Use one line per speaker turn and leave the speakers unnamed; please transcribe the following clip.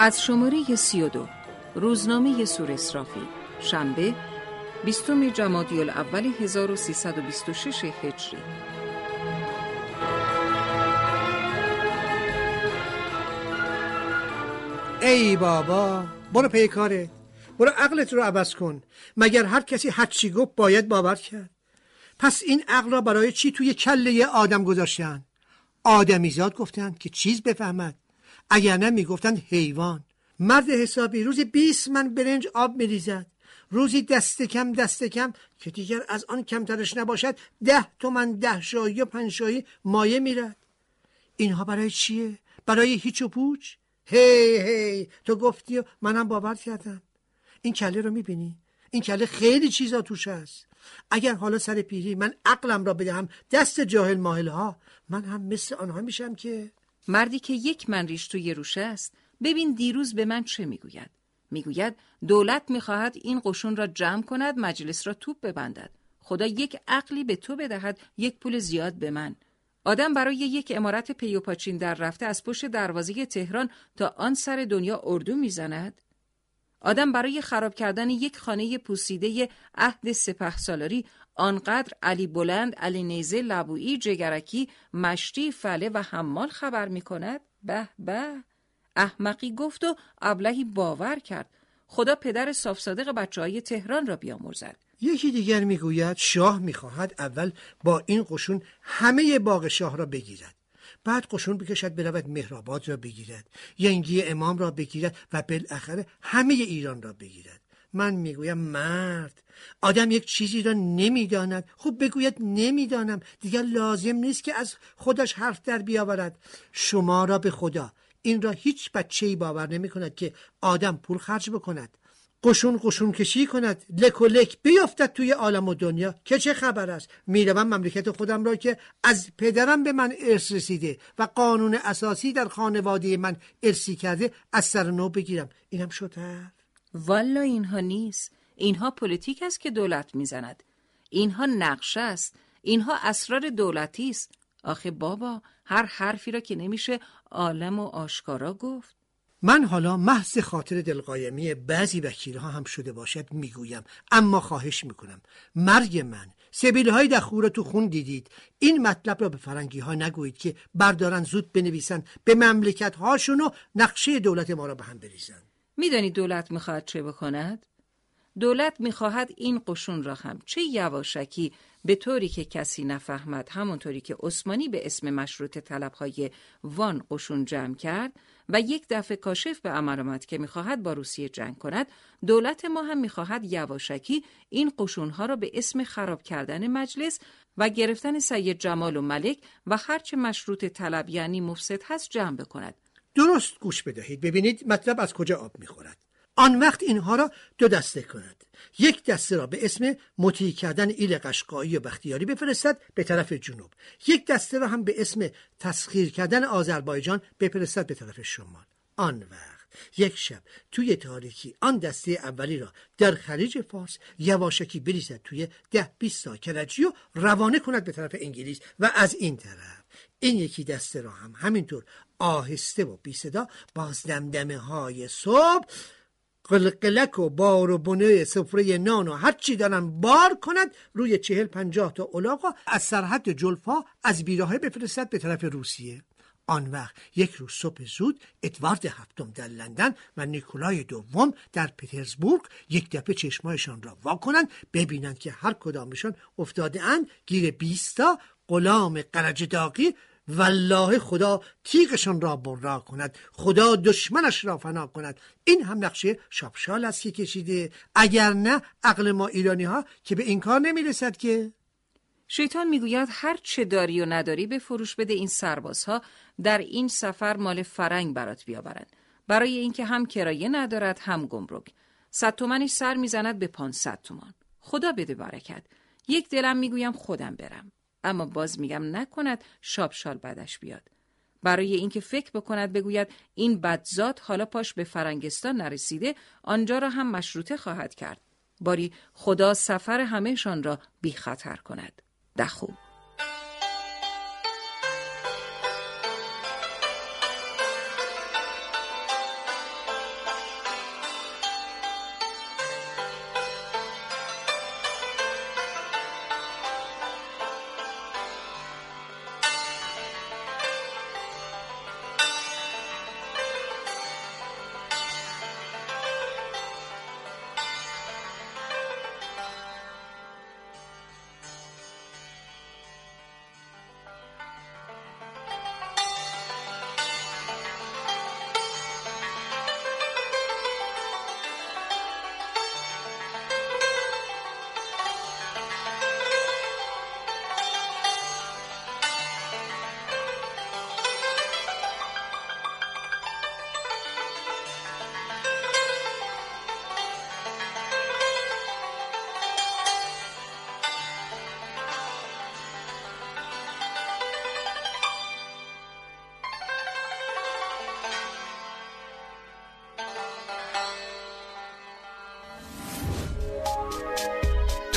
از شماره سی و دو روزنامه سور اسرافی شنبه بیستم جمادی الاول 1326 هجری.
ای بابا برو پی کاره برو عقلت رو عوض کن مگر هر کسی هر چی گفت باید باور کرد؟ پس این عقل را برای چی توی کله آدم گذاشتن؟ آدمیزاد گفتن که چیز بفهمد. اگر نه می‌گفتن حیوان مرد حسابی روزی 20 من برنج آب میریزد روزی دست کم دست کم که دیگر از آن کمترش نباشد ده تومن ده شایی و پنج شایی مایه میرد اینها برای چیه؟ برای هیچ و پوچ؟ هی هی تو گفتی و منم باور کردم این کله رو می‌بینی؟ این کله خیلی چیزا توش هست اگر حالا سر پیری من عقلم را بدهم دست جاهل ماهل ها من هم مثل آنها میشم که
مردی که یک من ریش توی روشه است ببین دیروز به من چه می‌گوید. می‌گوید دولت می‌خواهد این قشون را جمع کند مجلس را توپ ببندد. خدا یک عقلی به تو بدهد یک پول زیاد به من. آدم برای یک امارت پیوپاچین در رفته از پشت دروازه تهران تا آن سر دنیا اردو می‌زند؟ آدم برای خراب کردن یک خانه پوسیده عهد سپه سالاری آنقدر علی بلند، علی نیزه، لبویی، جگرکی، مشتی، فله و حمال خبر می کند؟ به به. احمقی گفت و ابلهی باور کرد. خدا پدر صاف صادق بچه های تهران را بیامرزد.
یکی دیگر می‌گوید شاه می‌خواهد اول با این قشون همه باغ شاه را بگیرد. بعد قشون بکشد برود مهرآباد را بگیرد. ینگی امام را بگیرد و بالاخره همه ایران را بگیرد. من می‌گویم مرد. آدم یک چیزی را نمی‌داند. خوب بگوید نمی‌دانم. دیگر لازم نیست که از خودش حرف در بیاورد. شما را به خدا. این را هیچ بچه ای باور نمی کند که آدم پول خرج بکند. قشون قشون کشی کند. لک و لک بیافتد توی عالم و دنیا. که چه خبر است؟ می‌روم مملکت خودم را که از پدرم به من ارث رسیده و قانون اساسی در خانواده من ارسی کرده از سر نو بگیرم. اینم شده
والا اینها نیست. اینها پلیتیک است که دولت می‌زند. اینها نقشه است. اینها اسرار دولتی است. آخه بابا هر حرفی را که نمیشه عالم و آشکارا گفت.
من حالا محض خاطر دلقایمی بعضی وکیلها هم شده باشد می‌گویم. اما خواهش می‌کنم. مرگ من. سبیل های دخور تو خون دیدید. این مطلب را به فرنگی ها نگویید که بردارن زود بنویسن به مملکت هاشون و نقشه دولت ما را به هم بریزن.
میدانی دولت می‌خواهد چه بکند؟ دولت می‌خواهد این قشون را هم چه یواشکی به طوری که کسی نفهمد همونطوری که عثمانی به اسم مشروط طلبهای وان قشون جمع کرد و یک دفعه کاشف به عمل آمد که می‌خواهد با روسیه جنگ کند دولت ما هم می‌خواهد یواشکی این قشونها را به اسم خراب کردن مجلس و گرفتن سید جمال و ملک و هرچه مشروط طلب یعنی مفسد هست جمع بکند
درست گوش بدهید. ببینید مطلب از کجا آب می‌خورد. آن وقت اینها را دو دسته کند. یک دسته را به اسم مطیع کردن ایل قشقایی و بختیاری بفرستد به طرف جنوب. یک دسته را هم به اسم تسخیر کردن آذربایجان بفرستد به طرف شمال. آن وقت. یک شب توی تاریکی آن دسته اولی را در خلیج فارس یواشکی بریزد توی ده بیست تا کرجی و روانه کند به طرف انگلیس و از این طرف. این یکی دسته را هم همینطور آهسته و بی صدا باز دمدمه های صبح قلقلک و بار و بنه سفره نان و هر چی دارن بار کند روی چهل پنجاه تا الاغا از سرحد جلفا از بیراهه بفرستد به طرف روسیه. آن وقت یک روز صبح زود ادوارد هفتم در لندن و نیکولای دوم در پترزبورگ یک دفعه چشمایشان را واکنند ببینند که هر کدامشان افتاده اند. گیر بیستا غلام قرج داغی والله خدا تیغشان را برا کند خدا دشمنش را فنا کند. این هم نقشه شاپشال است که کشیده. اگر نه عقل ما ایرانی ها که به این کار نمی رسد که؟
شیطان می‌گوید هر چه داری و نداری به فروش بده این سربازها در این سفر مال فرنگ برات بیاورند. برای اینکه هم کرایه ندارد هم گمرک. صد تومنش سر می‌زند به پانصد تومان. خدا بده برکت. یک دلم می‌گویم خودم برم. اما باز میگم نکند شابشال بدش بیاد. برای اینکه فکر بکند بگوید این بدزاد حالا پاش به فرنگستان نرسیده آنجا را هم مشروطه خواهد کرد. باری خدا سفر همهشان را بی خطر کند. دخو